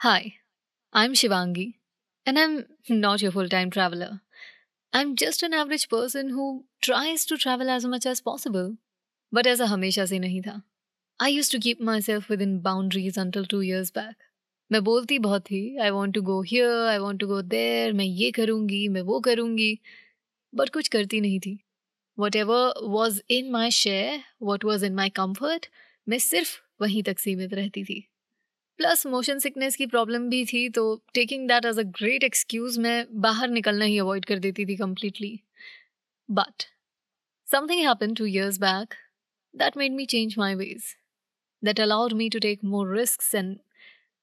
Hi, I'm Shivangi, and I'm not your full time traveler. I'm just an average person who tries to travel as much as possible. But ऐसा हमेशा से नहीं था I used to keep myself within boundaries until two years back. मैं बोलती बहुत थी I want to go here I want to go there मैं ये करूँगी मैं वो करूँगी बट कुछ करती नहीं थी whatever was in my share what was in my comfort मैं सिर्फ वहीं तक सीमित रहती थी प्लस मोशन सिकनेस की प्रॉब्लम भी थी तो taking that as a great excuse मैं बाहर निकलना ही अवॉइड कर देती थी completely but something happen two years back that made me change my ways that allowed me to take more risk and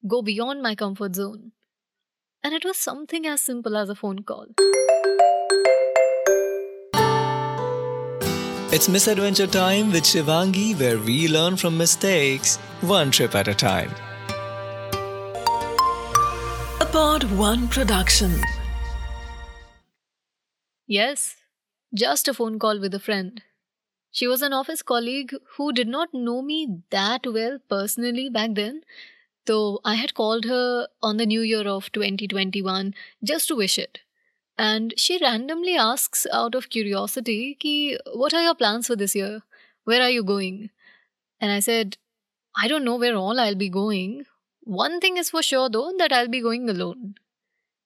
go beyond my comfort zone and it was something as simple as a phone call It's Misadventure Time with Shivangi, where we learn from mistakes one trip at a time. Pod One production. Yes, just a phone call with a friend. She was an office colleague who did not know me that well personally back then, though I had called her on the new year of 2021 just to wish it. And she randomly asks out of curiosity, ki, What are your plans for this year? Where are you going? And I said, I don't know where all I'll be going. One thing is for sure though, that I'll be going alone.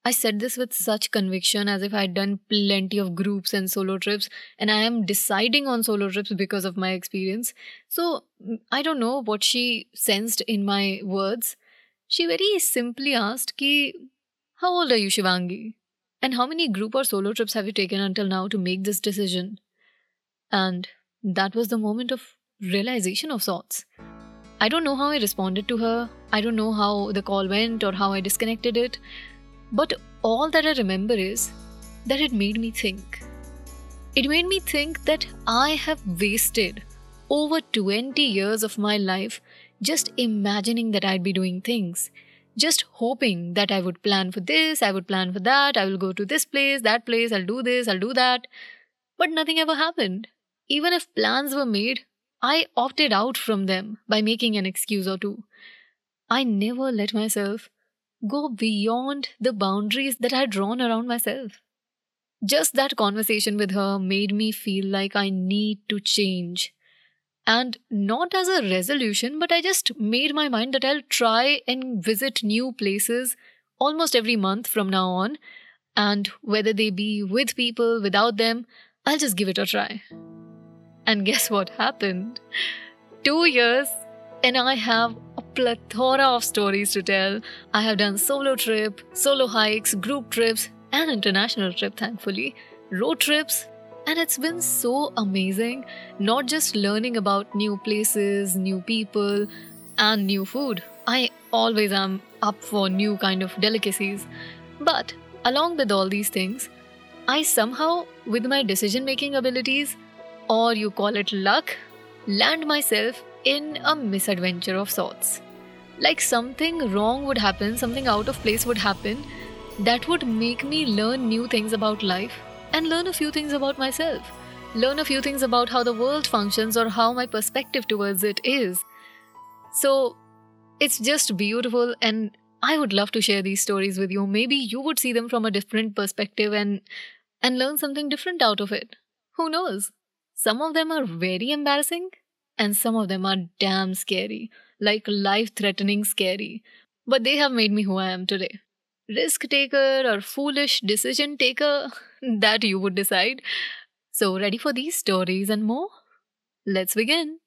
I said this with such conviction as if I'd done plenty of groups and solo trips, and I am deciding on solo trips because of my experience. So mm, I don't know what she sensed in my words. She very simply asked, Ki, How old are you, Shivangi? And how many group or solo trips have you taken until now to make this decision? And that was the moment of realization of sorts. I don't know how I responded to her. I don't know how the call went or how I disconnected it. But all that I remember is that it made me think. It made me think that I have wasted over 20 years of my life just imagining that I'd be doing things, just hoping that I would plan for this, I would plan for that, I will go to this place, that place, I'll do this, I'll do that. But nothing ever happened. Even if plans were made, I opted out from them by making an excuse or two. I never let myself go beyond the boundaries that I had drawn around myself. Just that conversation with her made me feel like I need to change. And not as a resolution, but I just made my mind that I'll try and visit new places almost every month from now on. And whether they be with people, without them, I'll just give it a try. And guess what happened? Two years, and I have plethora of stories to tell. I have done solo trip, solo hikes, group trips, and international trip, thankfully, road trips, and it's been so amazing. Not just learning about new places, new people, and new food. I always am up for new kind of delicacies. But along with all these things, I somehow, with my decision making abilities, or you call it luck, land myself in a misadventure of sorts. Like something wrong would happen, something out of place would happen that would make me learn new things about life and learn a few things about myself. Learn a few things about how the world functions or how my perspective towards it is. So it's just beautiful and I would love to share these stories with you. Maybe you would see them from a different perspective and and learn something different out of it. Who knows? Some of them are very embarrassing and some of them are damn scary, like life threatening scary. But they have made me who I am today. Risk taker or foolish decision taker, that you would decide. So, ready for these stories and more? Let's begin.